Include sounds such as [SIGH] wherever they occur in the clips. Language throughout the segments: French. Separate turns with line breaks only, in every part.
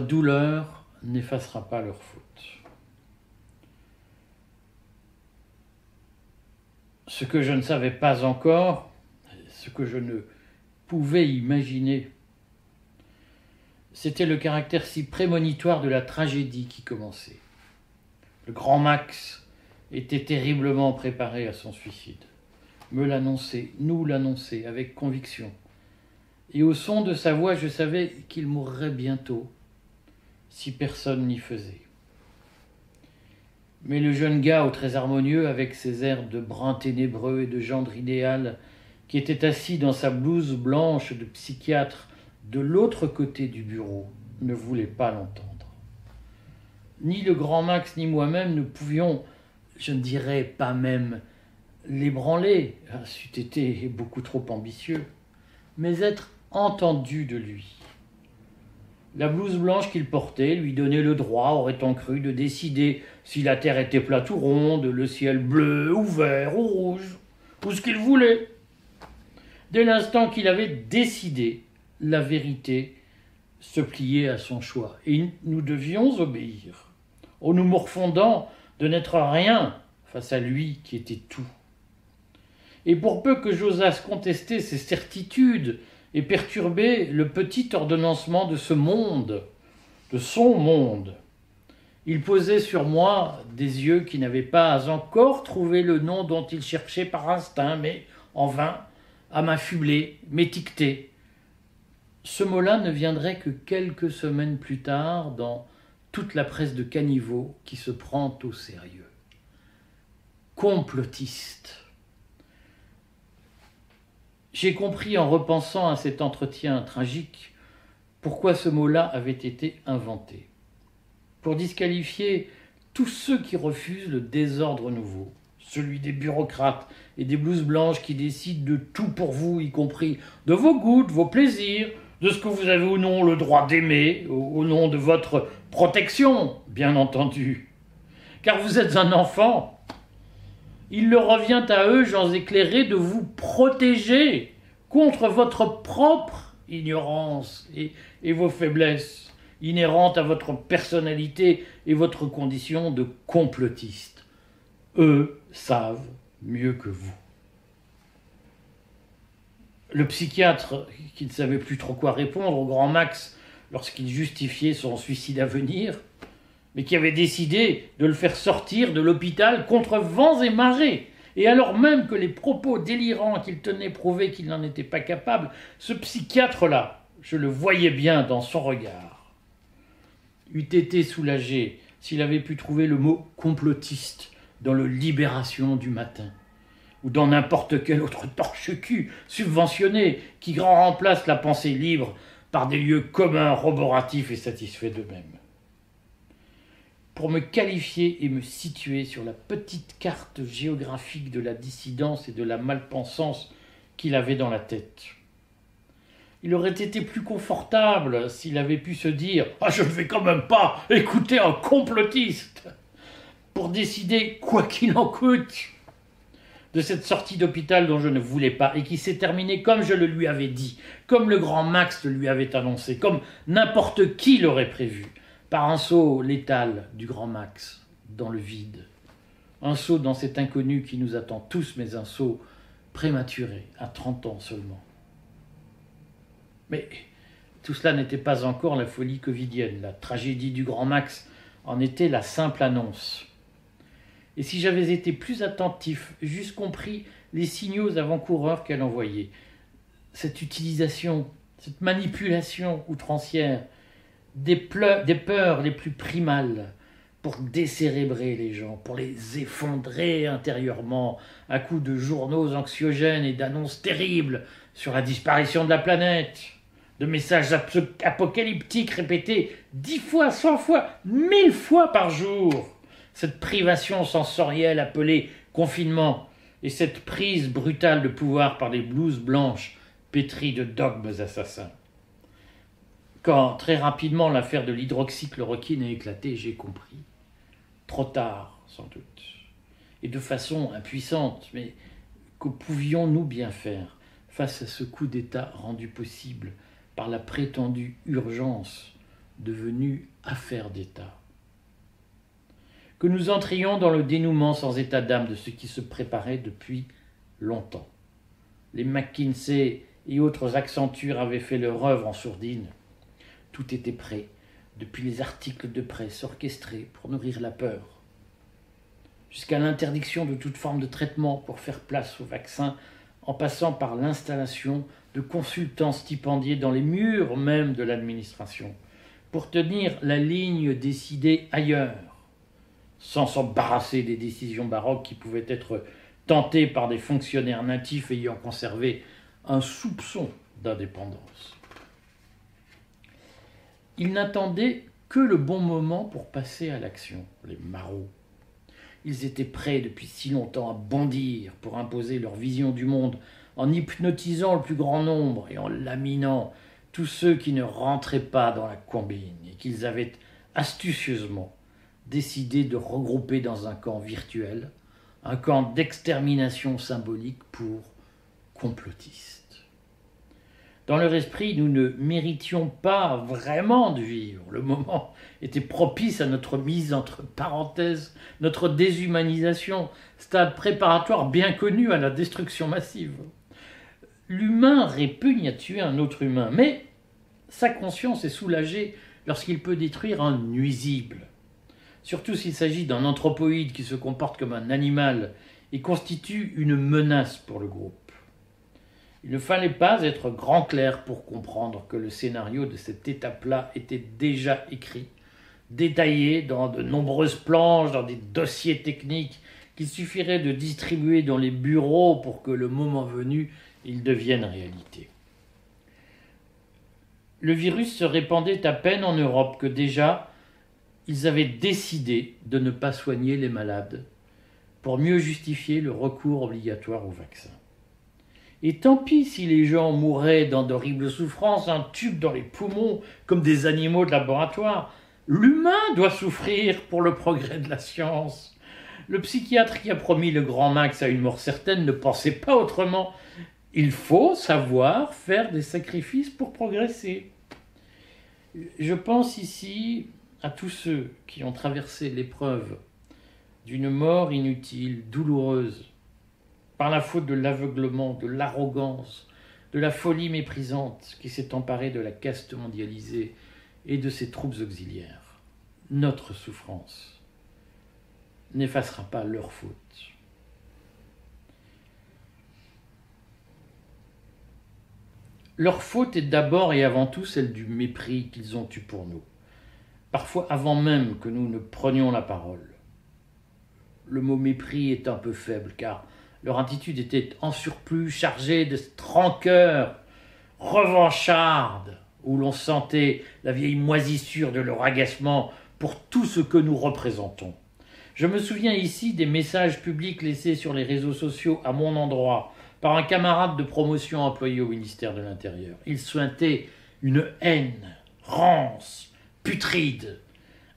douleur n'effacera pas leur faute. Ce que je ne savais pas encore, ce que je ne pouvais imaginer, c'était le caractère si prémonitoire de la tragédie qui commençait. Le grand Max était terriblement préparé à son suicide. Me l'annonçait, nous l'annonçait avec conviction. Et au son de sa voix, je savais qu'il mourrait bientôt, si personne n'y faisait. Mais le jeune gars au très harmonieux, avec ses airs de brun ténébreux et de gendre idéal, qui était assis dans sa blouse blanche de psychiatre de l'autre côté du bureau, ne voulait pas l'entendre. Ni le grand Max ni moi-même ne pouvions, je ne dirais pas même l'ébranler, c'eût été beaucoup trop ambitieux, mais être entendu de lui. La blouse blanche qu'il portait lui donnait le droit, aurait-on cru, de décider si la terre était plate ou ronde, le ciel bleu ou vert ou rouge, ou ce qu'il voulait. Dès l'instant qu'il avait décidé, la vérité se pliait à son choix, et nous devions obéir, en nous morfondant de n'être rien face à lui qui était tout. Et pour peu que j'osasse contester ces certitudes et perturber le petit ordonnancement de ce monde, de son monde, il posait sur moi des yeux qui n'avaient pas encore trouvé le nom dont il cherchait par instinct, mais en vain, à m'affubler, m'étiqueter. Ce mot-là ne viendrait que quelques semaines plus tard dans toute la presse de caniveau qui se prend au sérieux. Complotiste. J'ai compris en repensant à cet entretien tragique pourquoi ce mot-là avait été inventé. Pour disqualifier tous ceux qui refusent le désordre nouveau, celui des bureaucrates et des blouses blanches qui décident de tout pour vous, y compris de vos goûts, de vos plaisirs, de ce que vous avez ou non le droit d'aimer, au nom de votre protection, bien entendu. Car vous êtes un enfant, il leur revient à eux, gens éclairés, de vous protéger contre votre propre ignorance et, vos faiblesses inhérentes à votre personnalité et votre condition de complotiste. Eux savent mieux que vous. Le psychiatre, qui ne savait plus trop quoi répondre au grand Max lorsqu'il justifiait son suicide à venir, mais qui avait décidé de le faire sortir de l'hôpital contre vents et marées. Et alors même que les propos délirants qu'il tenait prouvaient qu'il n'en était pas capable, ce psychiatre-là, je le voyais bien dans son regard, eût été soulagé s'il avait pu trouver le mot complotiste dans le Libération du matin, ou dans n'importe quel autre [LAUGHS] torche-cul subventionné qui grand remplace la pensée libre par des lieux communs, roboratifs et satisfaits d'eux-mêmes pour me qualifier et me situer sur la petite carte géographique de la dissidence et de la malpensance qu'il avait dans la tête. Il aurait été plus confortable s'il avait pu se dire Ah, je ne vais quand même pas écouter un complotiste pour décider, quoi qu'il en coûte, de cette sortie d'hôpital dont je ne voulais pas et qui s'est terminée comme je le lui avais dit, comme le grand Max le lui avait annoncé, comme n'importe qui l'aurait prévu par un saut létal du grand Max dans le vide. Un saut dans cet inconnu qui nous attend tous, mais un saut prématuré, à 30 ans seulement. Mais tout cela n'était pas encore la folie covidienne. La tragédie du grand Max en était la simple annonce. Et si j'avais été plus attentif, j'eusse compris les signaux avant-coureurs qu'elle envoyait, cette utilisation, cette manipulation outrancière, des, peurs les plus primales pour décérébrer les gens, pour les effondrer intérieurement à coups de journaux anxiogènes et d'annonces terribles sur la disparition de la planète, de messages apocalyptiques répétés dix fois, cent fois, mille fois par jour, cette privation sensorielle appelée confinement et cette prise brutale de pouvoir par les blouses blanches pétries de dogmes assassins. Quand très rapidement l'affaire de l'hydroxychloroquine a éclaté, j'ai compris. Trop tard, sans doute. Et de façon impuissante, mais que pouvions-nous bien faire face à ce coup d'État rendu possible par la prétendue urgence devenue affaire d'État? Que nous entrions dans le dénouement sans état d'âme de ce qui se préparait depuis longtemps. Les McKinsey et autres accentures avaient fait leur œuvre en sourdine. Tout était prêt, depuis les articles de presse orchestrés pour nourrir la peur, jusqu'à l'interdiction de toute forme de traitement pour faire place au vaccin, en passant par l'installation de consultants stipendiés dans les murs même de l'administration, pour tenir la ligne décidée ailleurs, sans s'embarrasser des décisions baroques qui pouvaient être tentées par des fonctionnaires natifs ayant conservé un soupçon d'indépendance. Ils n'attendaient que le bon moment pour passer à l'action, les marauds. Ils étaient prêts depuis si longtemps à bondir pour imposer leur vision du monde, en hypnotisant le plus grand nombre et en laminant tous ceux qui ne rentraient pas dans la combine et qu'ils avaient astucieusement décidé de regrouper dans un camp virtuel, un camp d'extermination symbolique pour complotistes. Dans leur esprit, nous ne méritions pas vraiment de vivre. Le moment était propice à notre mise entre parenthèses, notre déshumanisation, stade préparatoire bien connu à la destruction massive. L'humain répugne à tuer un autre humain, mais sa conscience est soulagée lorsqu'il peut détruire un nuisible. Surtout s'il s'agit d'un anthropoïde qui se comporte comme un animal et constitue une menace pour le groupe. Il ne fallait pas être grand clair pour comprendre que le scénario de cette étape-là était déjà écrit, détaillé dans de nombreuses planches, dans des dossiers techniques qu'il suffirait de distribuer dans les bureaux pour que le moment venu, ils deviennent réalité. Le virus se répandait à peine en Europe que déjà ils avaient décidé de ne pas soigner les malades pour mieux justifier le recours obligatoire au vaccin. Et tant pis si les gens mouraient dans d'horribles souffrances, un tube dans les poumons, comme des animaux de laboratoire. L'humain doit souffrir pour le progrès de la science. Le psychiatre qui a promis le grand max à une mort certaine ne pensait pas autrement. Il faut savoir faire des sacrifices pour progresser. Je pense ici à tous ceux qui ont traversé l'épreuve d'une mort inutile, douloureuse, par la faute de l'aveuglement, de l'arrogance, de la folie méprisante qui s'est emparée de la caste mondialisée et de ses troupes auxiliaires. Notre souffrance n'effacera pas leur faute. Leur faute est d'abord et avant tout celle du mépris qu'ils ont eu pour nous, parfois avant même que nous ne prenions la parole. Le mot mépris est un peu faible car leur attitude était en surplus chargée de rancœur revancharde, où l'on sentait la vieille moisissure de leur agacement pour tout ce que nous représentons. Je me souviens ici des messages publics laissés sur les réseaux sociaux à mon endroit par un camarade de promotion employé au ministère de l'Intérieur. Il sointait une haine rance, putride,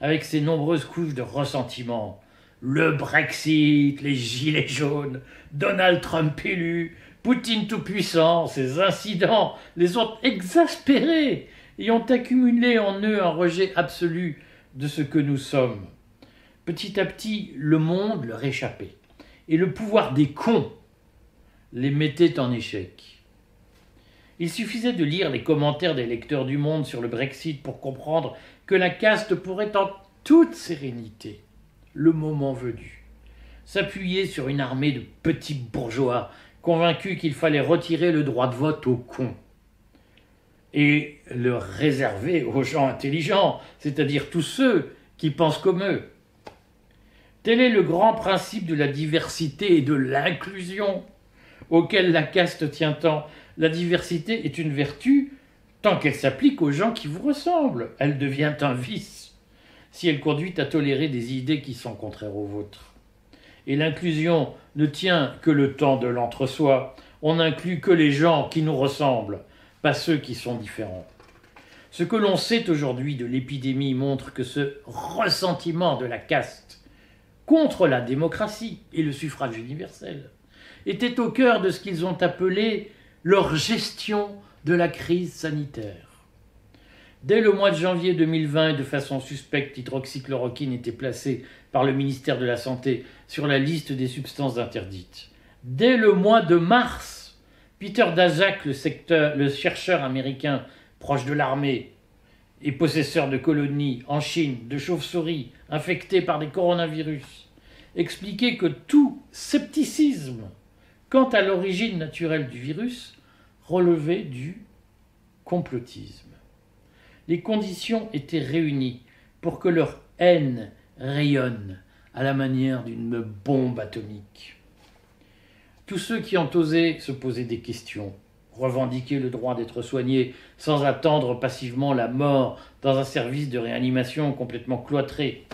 avec ses nombreuses couches de ressentiment, le Brexit, les gilets jaunes, Donald Trump élu, Poutine tout-puissant, ces incidents les ont exaspérés et ont accumulé en eux un rejet absolu de ce que nous sommes. Petit à petit, le monde leur échappait, et le pouvoir des cons les mettait en échec. Il suffisait de lire les commentaires des lecteurs du monde sur le Brexit pour comprendre que la caste pourrait en toute sérénité le moment venu. S'appuyer sur une armée de petits bourgeois convaincus qu'il fallait retirer le droit de vote aux cons et le réserver aux gens intelligents, c'est-à-dire tous ceux qui pensent comme eux. Tel est le grand principe de la diversité et de l'inclusion auquel la caste tient tant. La diversité est une vertu tant qu'elle s'applique aux gens qui vous ressemblent. Elle devient un vice si elle conduit à tolérer des idées qui sont contraires aux vôtres. Et l'inclusion ne tient que le temps de l'entre-soi. On n'inclut que les gens qui nous ressemblent, pas ceux qui sont différents. Ce que l'on sait aujourd'hui de l'épidémie montre que ce ressentiment de la caste contre la démocratie et le suffrage universel était au cœur de ce qu'ils ont appelé leur gestion de la crise sanitaire. Dès le mois de janvier 2020, de façon suspecte, l'hydroxychloroquine était placée par le ministère de la Santé sur la liste des substances interdites. Dès le mois de mars, Peter Daszak, le, le chercheur américain proche de l'armée et possesseur de colonies en Chine de chauves-souris infectées par des coronavirus, expliquait que tout scepticisme quant à l'origine naturelle du virus relevait du complotisme. Les conditions étaient réunies pour que leur haine rayonne à la manière d'une bombe atomique. Tous ceux qui ont osé se poser des questions, revendiquer le droit d'être soignés sans attendre passivement la mort dans un service de réanimation complètement cloîtré,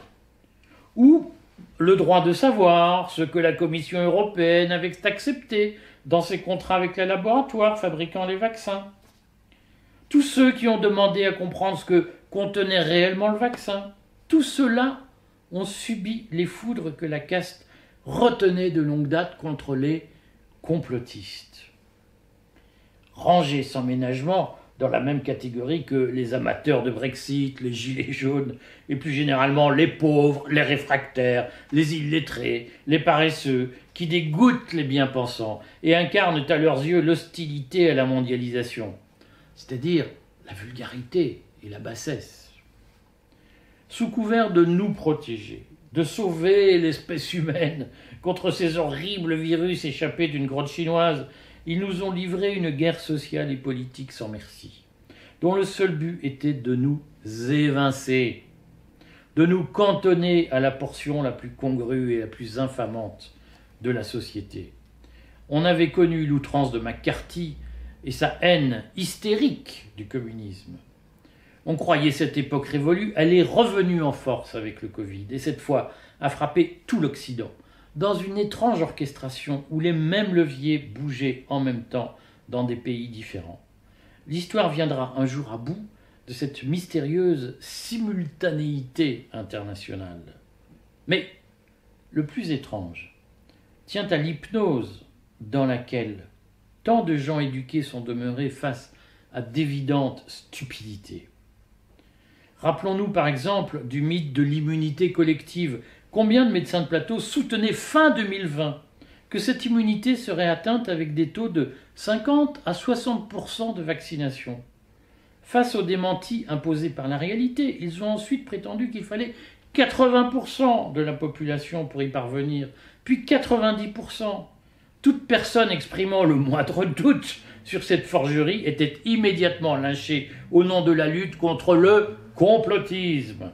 ou le droit de savoir ce que la Commission européenne avait accepté dans ses contrats avec les laboratoires fabriquant les vaccins. Tous ceux qui ont demandé à comprendre ce que contenait réellement le vaccin, tous ceux-là ont subi les foudres que la caste retenait de longue date contre les complotistes. Rangés sans ménagement dans la même catégorie que les amateurs de Brexit, les gilets jaunes, et plus généralement les pauvres, les réfractaires, les illettrés, les paresseux, qui dégoûtent les bien-pensants et incarnent à leurs yeux l'hostilité à la mondialisation, c'est-à-dire la vulgarité et la bassesse. Sous couvert de nous protéger, de sauver l'espèce humaine contre ces horribles virus échappés d'une grotte chinoise ils nous ont livré une guerre sociale et politique sans merci, dont le seul but était de nous évincer, de nous cantonner à la portion la plus congrue et la plus infamante de la société. On avait connu l'outrance de McCarthy et sa haine hystérique du communisme. On croyait cette époque révolue, elle est revenue en force avec le Covid, et cette fois a frappé tout l'Occident dans une étrange orchestration où les mêmes leviers bougeaient en même temps dans des pays différents. L'histoire viendra un jour à bout de cette mystérieuse simultanéité internationale. Mais le plus étrange tient à l'hypnose dans laquelle tant de gens éduqués sont demeurés face à d'évidentes stupidités. Rappelons-nous par exemple du mythe de l'immunité collective Combien de médecins de plateau soutenaient fin 2020 que cette immunité serait atteinte avec des taux de 50 à 60% de vaccination? Face aux démentis imposés par la réalité, ils ont ensuite prétendu qu'il fallait 80% de la population pour y parvenir, puis 90%. Toute personne exprimant le moindre [LAUGHS] doute sur cette forgerie était immédiatement lynchée au nom de la lutte contre le complotisme.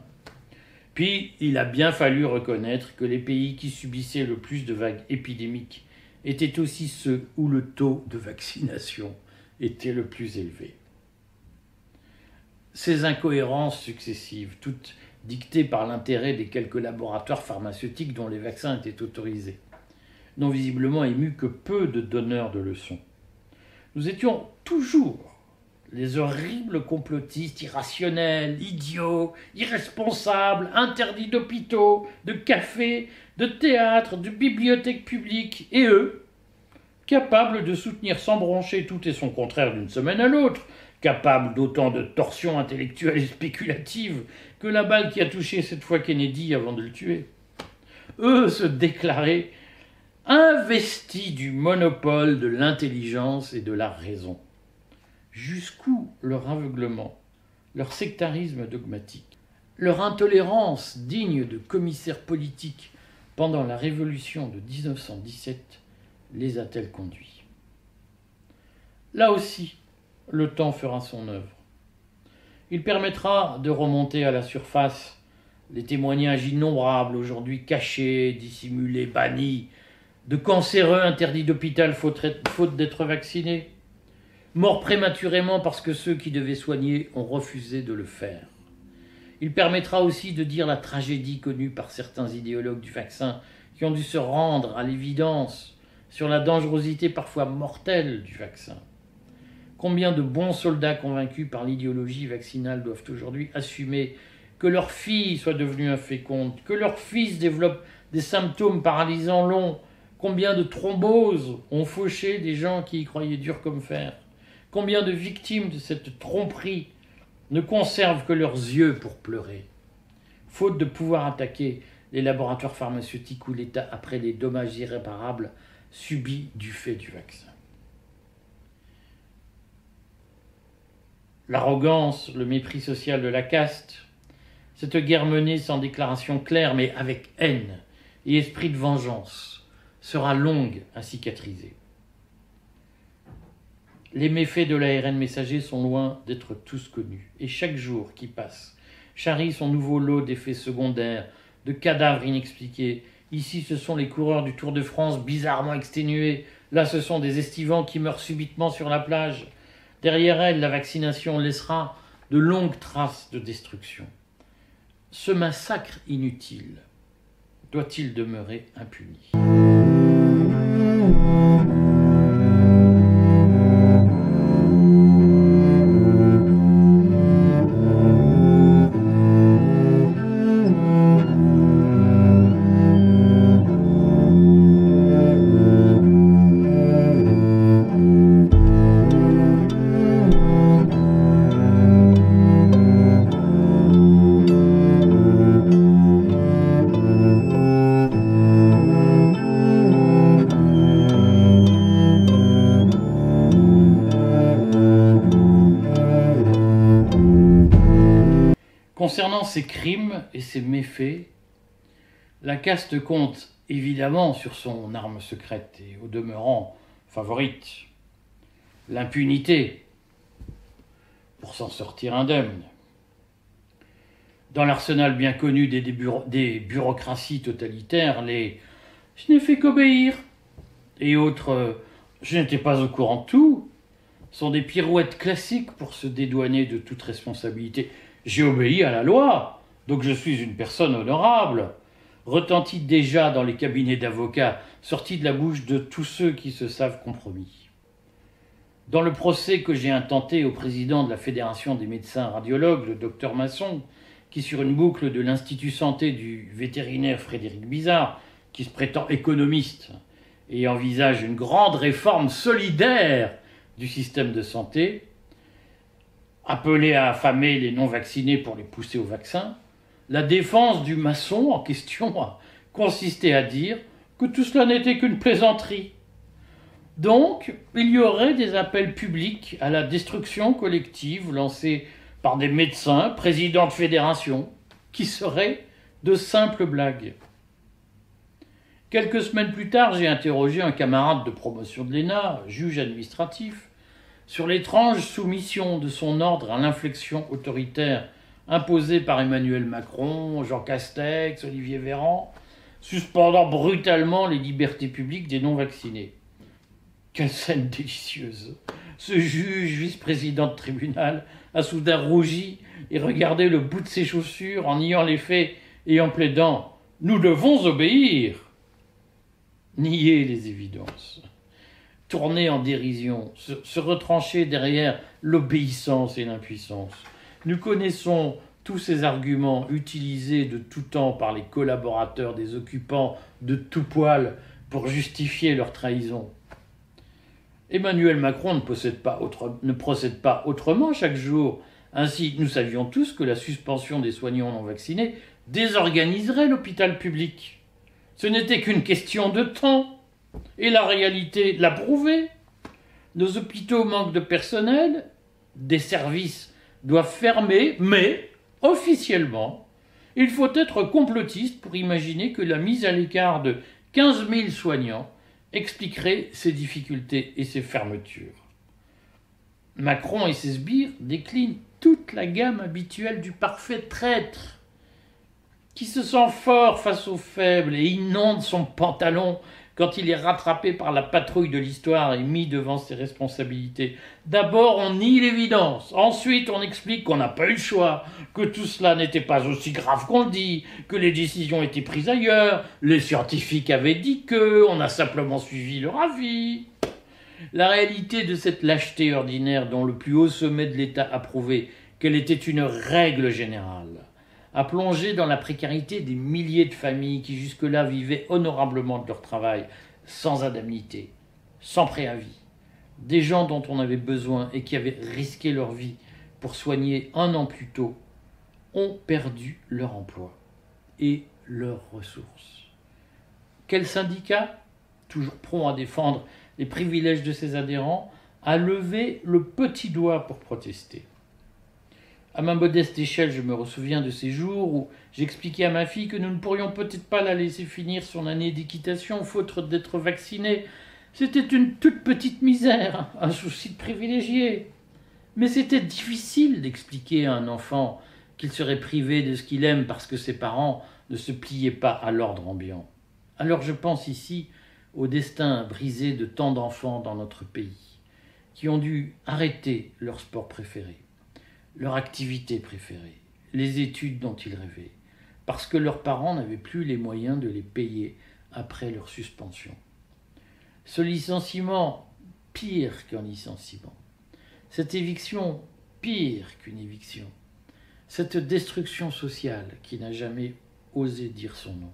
Puis il a bien fallu reconnaître que les pays qui subissaient le plus de vagues épidémiques étaient aussi ceux où le taux de vaccination était le plus élevé. Ces incohérences successives, toutes dictées par l'intérêt des quelques laboratoires pharmaceutiques dont les vaccins étaient autorisés, n'ont visiblement ému que peu de donneurs de leçons. Nous étions toujours les horribles complotistes irrationnels, idiots, irresponsables, interdits d'hôpitaux, de cafés, de théâtres, de bibliothèques publiques, et eux, capables de soutenir sans broncher tout et son contraire d'une semaine à l'autre, capables d'autant de torsions intellectuelles et spéculatives que la balle qui a touché cette fois Kennedy avant de le tuer. Eux se déclaraient investis du monopole de l'intelligence et de la raison jusqu'où leur aveuglement, leur sectarisme dogmatique, leur intolérance digne de commissaires politiques pendant la révolution de 1917 les a-t-elle conduits Là aussi, le temps fera son œuvre. Il permettra de remonter à la surface les témoignages innombrables aujourd'hui cachés, dissimulés, bannis, de cancéreux interdits d'hôpital faute d'être vaccinés, mort prématurément parce que ceux qui devaient soigner ont refusé de le faire. Il permettra aussi de dire la tragédie connue par certains idéologues du vaccin qui ont dû se rendre à l'évidence sur la dangerosité parfois mortelle du vaccin. Combien de bons soldats convaincus par l'idéologie vaccinale doivent aujourd'hui assumer que leur fille soit devenue inféconde, que leur fils développe des symptômes paralysants longs, combien de thromboses ont fauché des gens qui y croyaient dur comme fer? Combien de victimes de cette tromperie ne conservent que leurs yeux pour pleurer? Faute de pouvoir attaquer les laboratoires pharmaceutiques ou l'État après les dommages irréparables subis du fait du vaccin. L'arrogance, le mépris social de la caste, cette guerre menée sans déclaration claire mais avec haine et esprit de vengeance sera longue à cicatriser. Les méfaits de l'ARN messager sont loin d'être tous connus, et chaque jour qui passe charrie son nouveau lot d'effets secondaires, de cadavres inexpliqués. Ici, ce sont les coureurs du Tour de France bizarrement exténués. Là, ce sont des estivants qui meurent subitement sur la plage. Derrière elle, la vaccination laissera de longues traces de destruction. Ce massacre inutile doit-il demeurer impuni? Música méfaits, la caste compte évidemment sur son arme secrète et au demeurant favorite, l'impunité, pour s'en sortir indemne. Dans l'arsenal bien connu des, des, bureaucraties totalitaires, les je n'ai fait qu'obéir et autres je n'étais pas au courant de tout sont des pirouettes classiques pour se dédouaner de toute responsabilité. J'ai obéi à la loi, donc je suis une personne honorable, retentit déjà dans les cabinets d'avocats, sorti de la bouche de tous ceux qui se savent compromis. Dans le procès que j'ai intenté au président de la Fédération des médecins radiologues, le docteur Masson, qui sur une boucle de l'Institut Santé du vétérinaire Frédéric Bizarre, qui se prétend économiste et envisage une grande réforme solidaire du système de santé, appelé à affamer les non-vaccinés pour les pousser au vaccin, la défense du maçon en question a consisté à dire que tout cela n'était qu'une plaisanterie. Donc, il y aurait des appels publics à la destruction collective lancés par des médecins, présidents de fédération, qui seraient de simples blagues. Quelques semaines plus tard, j'ai interrogé un camarade de promotion de l'ENA, juge administratif, sur l'étrange soumission de son ordre à l'inflexion autoritaire imposée par Emmanuel Macron, Jean Castex, Olivier Véran, suspendant brutalement les libertés publiques des non-vaccinés. Quelle scène délicieuse Ce juge, vice-président de tribunal, a soudain rougi et regardé le bout de ses chaussures en niant les faits et en plaidant Nous devons obéir Nier les évidences tourner en dérision, se, retrancher derrière l'obéissance et l'impuissance. Nous connaissons tous ces arguments utilisés de tout temps par les collaborateurs des occupants de tout poil pour justifier leur trahison. Emmanuel Macron ne, procède pas autrement chaque jour. Ainsi, nous savions tous que la suspension des soignants non vaccinés désorganiserait l'hôpital public. Ce n'était qu'une question de temps. Et la réalité l'a prouvé. Nos hôpitaux manquent de personnel, des services doivent fermer, mais officiellement, il faut être complotiste pour imaginer que la mise à l'écart de 15 000 soignants expliquerait ces difficultés et ces fermetures. Macron et ses sbires déclinent toute la gamme habituelle du parfait traître, qui se sent fort face aux faibles et inonde son pantalon quand il est rattrapé par la patrouille de l'histoire et mis devant ses responsabilités. D'abord, on nie l'évidence. Ensuite, on explique qu'on n'a pas eu le choix, que tout cela n'était pas aussi grave qu'on le dit, que les décisions étaient prises ailleurs, les scientifiques avaient dit que, on a simplement suivi leur avis. La réalité de cette lâcheté ordinaire dont le plus haut sommet de l'État a prouvé qu'elle était une règle générale a plongé dans la précarité des milliers de familles qui jusque-là vivaient honorablement de leur travail, sans indemnité, sans préavis. Des gens dont on avait besoin et qui avaient risqué leur vie pour soigner un an plus tôt ont perdu leur emploi et leurs ressources. Quel syndicat, toujours prompt à défendre les privilèges de ses adhérents, a levé le petit doigt pour protester? À ma modeste échelle, je me souviens de ces jours où j'expliquais à ma fille que nous ne pourrions peut-être pas la laisser finir son année d'équitation faute d'être vaccinée. C'était une toute petite misère, un souci de privilégié. Mais c'était difficile d'expliquer à un enfant qu'il serait privé de ce qu'il aime parce que ses parents ne se pliaient pas à l'ordre ambiant. Alors je pense ici au destin brisé de tant d'enfants dans notre pays, qui ont dû arrêter leur sport préféré leur activité préférée, les études dont ils rêvaient, parce que leurs parents n'avaient plus les moyens de les payer après leur suspension. Ce licenciement, pire qu'un licenciement. Cette éviction, pire qu'une éviction. Cette destruction sociale qui n'a jamais osé dire son nom.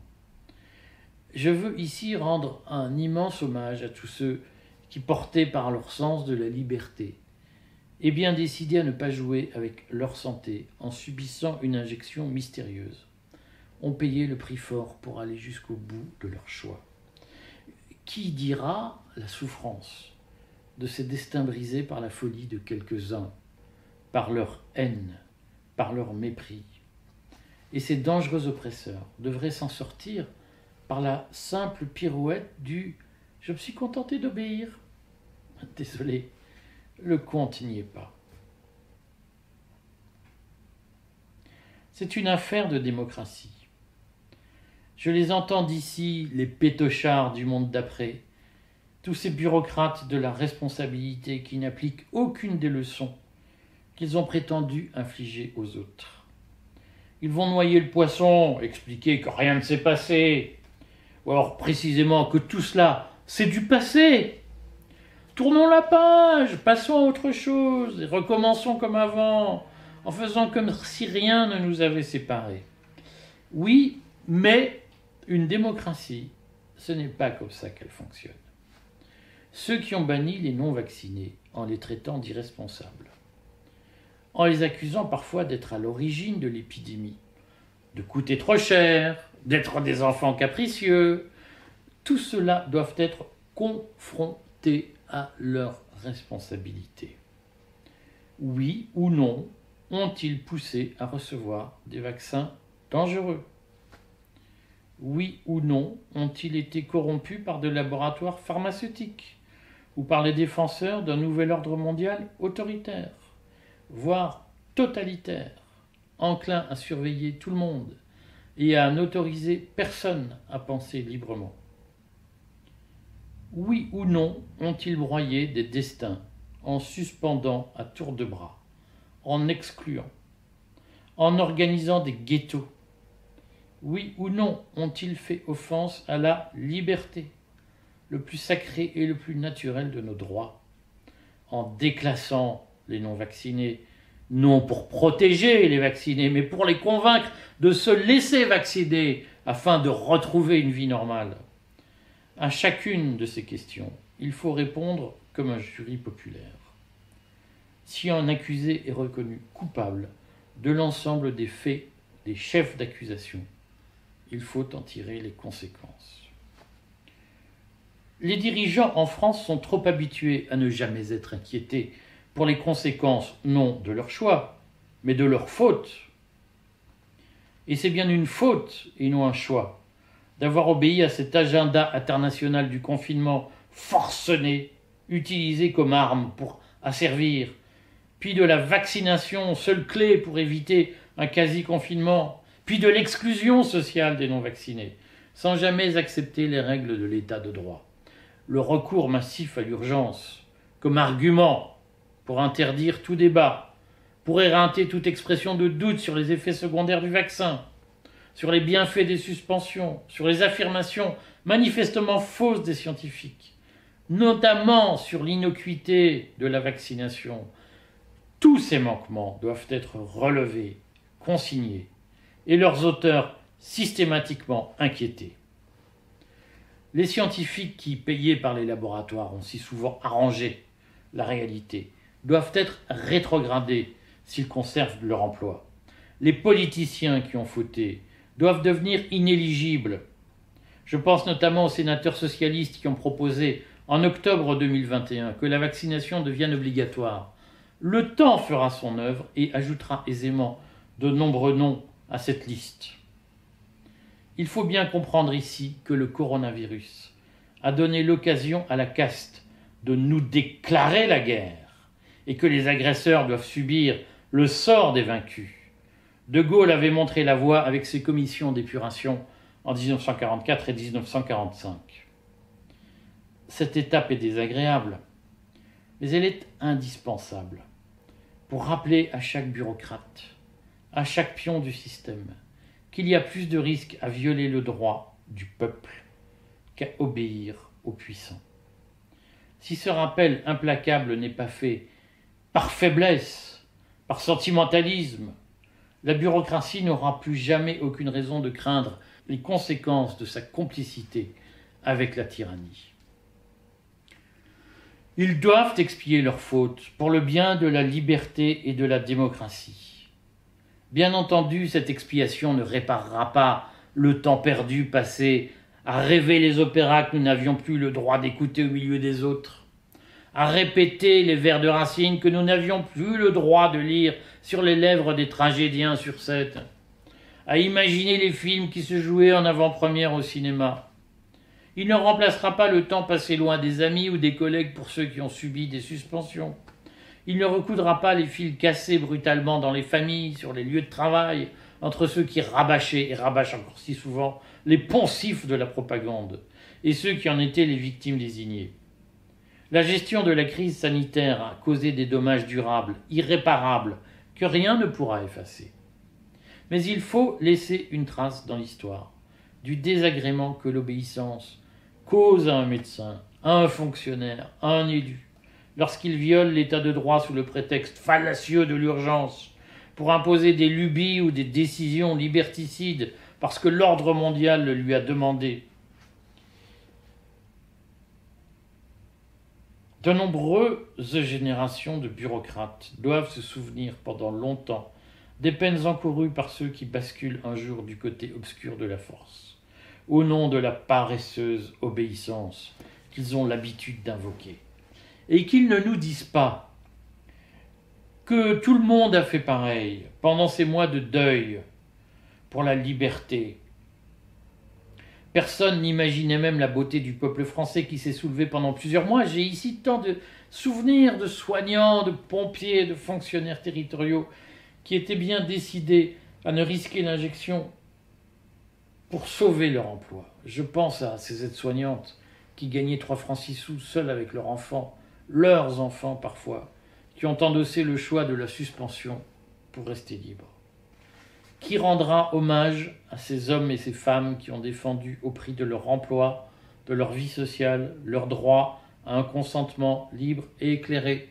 Je veux ici rendre un immense hommage à tous ceux qui portaient par leur sens de la liberté et bien décidés à ne pas jouer avec leur santé en subissant une injection mystérieuse, ont payé le prix fort pour aller jusqu'au bout de leur choix. Qui dira la souffrance de ces destins brisés par la folie de quelques-uns, par leur haine, par leur mépris? Et ces dangereux oppresseurs devraient s'en sortir par la simple pirouette du Je me suis contenté d'obéir. Désolé, le compte n'y est pas. C'est une affaire de démocratie. Je les entends d'ici, les pétochards du monde d'après, tous ces bureaucrates de la responsabilité qui n'appliquent aucune des leçons qu'ils ont prétendu infliger aux autres. Ils vont noyer le poisson, expliquer que rien ne s'est passé, ou alors précisément que tout cela, c'est du passé, Tournons la page, passons à autre chose, et recommençons comme avant, en faisant comme si rien ne nous avait séparés. Oui, mais une démocratie, ce n'est pas comme ça qu'elle fonctionne. Ceux qui ont banni les non-vaccinés en les traitant d'irresponsables, en les accusant parfois d'être à l'origine de l'épidémie, de coûter trop cher, d'être des enfants capricieux, tout cela doivent être confrontés à leur responsabilité. Oui ou non ont-ils poussé à recevoir des vaccins dangereux? Oui ou non ont-ils été corrompus par des laboratoires pharmaceutiques ou par les défenseurs d'un nouvel ordre mondial autoritaire, voire totalitaire, enclin à surveiller tout le monde et à n'autoriser personne à penser librement? Oui ou non ont-ils broyé des destins en suspendant à tour de bras, en excluant, en organisant des ghettos? Oui ou non ont-ils fait offense à la liberté, le plus sacré et le plus naturel de nos droits, en déclassant les non-vaccinés, non pour protéger les vaccinés, mais pour les convaincre de se laisser vacciner afin de retrouver une vie normale? À chacune de ces questions, il faut répondre comme un jury populaire. Si un accusé est reconnu coupable de l'ensemble des faits des chefs d'accusation, il faut en tirer les conséquences. Les dirigeants en France sont trop habitués à ne jamais être inquiétés pour les conséquences non de leur choix, mais de leur faute. Et c'est bien une faute et non un choix d'avoir obéi à cet agenda international du confinement forcené, utilisé comme arme pour asservir, puis de la vaccination, seule clé pour éviter un quasi-confinement, puis de l'exclusion sociale des non-vaccinés, sans jamais accepter les règles de l'état de droit. Le recours massif à l'urgence comme argument pour interdire tout débat, pour éreinter toute expression de doute sur les effets secondaires du vaccin, sur les bienfaits des suspensions, sur les affirmations manifestement fausses des scientifiques, notamment sur l'innocuité de la vaccination. Tous ces manquements doivent être relevés, consignés, et leurs auteurs systématiquement inquiétés. Les scientifiques qui, payés par les laboratoires, ont si souvent arrangé la réalité, doivent être rétrogradés s'ils conservent leur emploi. Les politiciens qui ont fauté doivent devenir inéligibles. Je pense notamment aux sénateurs socialistes qui ont proposé en octobre 2021 que la vaccination devienne obligatoire. Le temps fera son œuvre et ajoutera aisément de nombreux noms à cette liste. Il faut bien comprendre ici que le coronavirus a donné l'occasion à la caste de nous déclarer la guerre et que les agresseurs doivent subir le sort des vaincus. De Gaulle avait montré la voie avec ses commissions d'épuration en 1944 et 1945. Cette étape est désagréable, mais elle est indispensable pour rappeler à chaque bureaucrate, à chaque pion du système, qu'il y a plus de risques à violer le droit du peuple qu'à obéir aux puissants. Si ce rappel implacable n'est pas fait par faiblesse, par sentimentalisme, la bureaucratie n'aura plus jamais aucune raison de craindre les conséquences de sa complicité avec la tyrannie. Ils doivent expier leurs fautes pour le bien de la liberté et de la démocratie. Bien entendu, cette expiation ne réparera pas le temps perdu passé à rêver les opéras que nous n'avions plus le droit d'écouter au milieu des autres, à répéter les vers de Racine que nous n'avions plus le droit de lire sur les lèvres des tragédiens sur scène, à imaginer les films qui se jouaient en avant-première au cinéma, il ne remplacera pas le temps passé loin des amis ou des collègues pour ceux qui ont subi des suspensions. Il ne recoudra pas les fils cassés brutalement dans les familles, sur les lieux de travail, entre ceux qui rabâchaient et rabâchent encore si souvent les poncifs de la propagande et ceux qui en étaient les victimes désignées. La gestion de la crise sanitaire a causé des dommages durables, irréparables, que rien ne pourra effacer. Mais il faut laisser une trace dans l'histoire du désagrément que l'obéissance, cause à un médecin, à un fonctionnaire, à un élu, lorsqu'il viole l'état de droit sous le prétexte fallacieux de l'urgence, pour imposer des lubies ou des décisions liberticides parce que l'ordre mondial le lui a demandé. De nombreuses générations de bureaucrates doivent se souvenir pendant longtemps des peines encourues par ceux qui basculent un jour du côté obscur de la force au nom de la paresseuse obéissance qu'ils ont l'habitude d'invoquer. Et qu'ils ne nous disent pas que tout le monde a fait pareil pendant ces mois de deuil pour la liberté. Personne n'imaginait même la beauté du peuple français qui s'est soulevé pendant plusieurs mois. J'ai ici tant de souvenirs de soignants, de pompiers, de fonctionnaires territoriaux qui étaient bien décidés à ne risquer l'injection pour sauver leur emploi. Je pense à ces aides-soignantes qui gagnaient 3 francs 6 sous seules avec leurs enfants, leurs enfants parfois, qui ont endossé le choix de la suspension pour rester libres. Qui rendra hommage à ces hommes et ces femmes qui ont défendu au prix de leur emploi, de leur vie sociale, leur droit à un consentement libre et éclairé,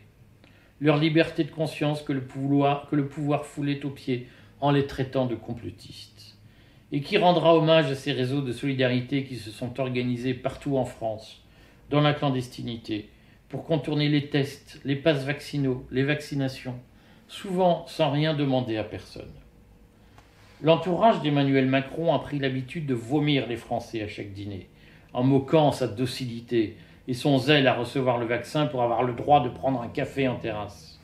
leur liberté de conscience que le pouvoir, foulait aux pieds en les traitant de complotistes et qui rendra hommage à ces réseaux de solidarité qui se sont organisés partout en France, dans la clandestinité, pour contourner les tests, les passes vaccinaux, les vaccinations, souvent sans rien demander à personne. L'entourage d'Emmanuel Macron a pris l'habitude de vomir les Français à chaque dîner, en moquant sa docilité et son zèle à recevoir le vaccin pour avoir le droit de prendre un café en terrasse.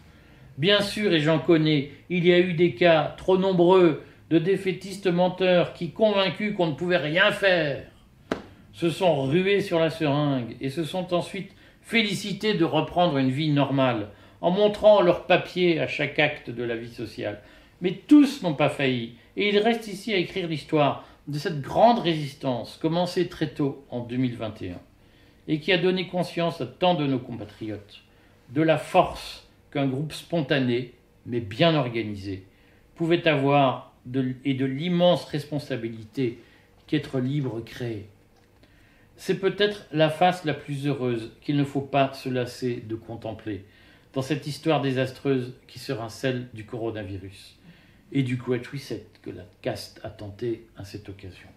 Bien sûr, et j'en connais, il y a eu des cas trop nombreux de défaitistes menteurs qui, convaincus qu'on ne pouvait rien faire, se sont rués sur la seringue et se sont ensuite félicités de reprendre une vie normale, en montrant leurs papiers à chaque acte de la vie sociale. Mais tous n'ont pas failli, et il reste ici à écrire l'histoire de cette grande résistance commencée très tôt en 2021, et qui a donné conscience à tant de nos compatriotes de la force qu'un groupe spontané, mais bien organisé, pouvait avoir et de l'immense responsabilité qu'être libre crée. C'est peut-être la face la plus heureuse qu'il ne faut pas se lasser de contempler dans cette histoire désastreuse qui sera celle du coronavirus et du Quet que la caste a tenté à cette occasion.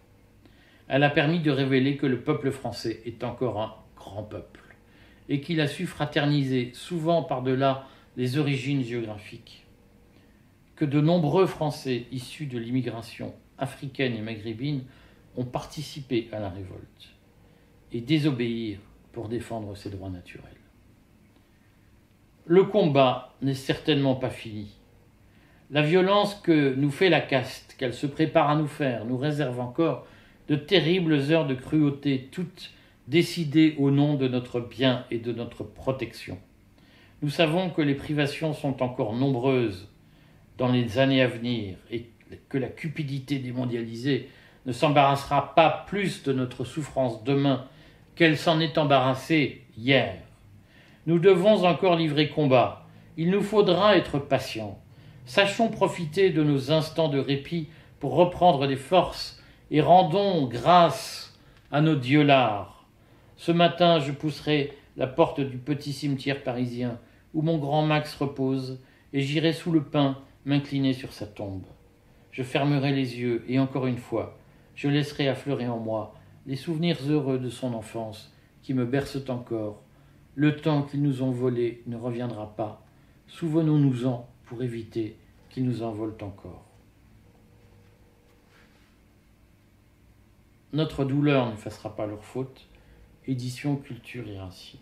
Elle a permis de révéler que le peuple français est encore un grand peuple et qu'il a su fraterniser souvent par-delà les origines géographiques que de nombreux Français issus de l'immigration africaine et maghrébine ont participé à la révolte et désobéir pour défendre ses droits naturels. Le combat n'est certainement pas fini. La violence que nous fait la caste, qu'elle se prépare à nous faire, nous réserve encore de terribles heures de cruauté, toutes décidées au nom de notre bien et de notre protection. Nous savons que les privations sont encore nombreuses dans les années à venir et que la cupidité démondialisée ne s'embarrassera pas plus de notre souffrance demain qu'elle s'en est embarrassée hier. Nous devons encore livrer combat. Il nous faudra être patients. Sachons profiter de nos instants de répit pour reprendre des forces et rendons grâce à nos dieux lards. Ce matin, je pousserai la porte du petit cimetière parisien où mon grand Max repose et j'irai sous le pin m'incliner sur sa tombe. Je fermerai les yeux et encore une fois, je laisserai affleurer en moi les souvenirs heureux de son enfance qui me bercent encore. Le temps qu'ils nous ont volé ne reviendra pas. Souvenons-nous-en pour éviter qu'ils nous envolent encore. Notre douleur ne n'effacera pas leur faute. Édition Culture et Racine.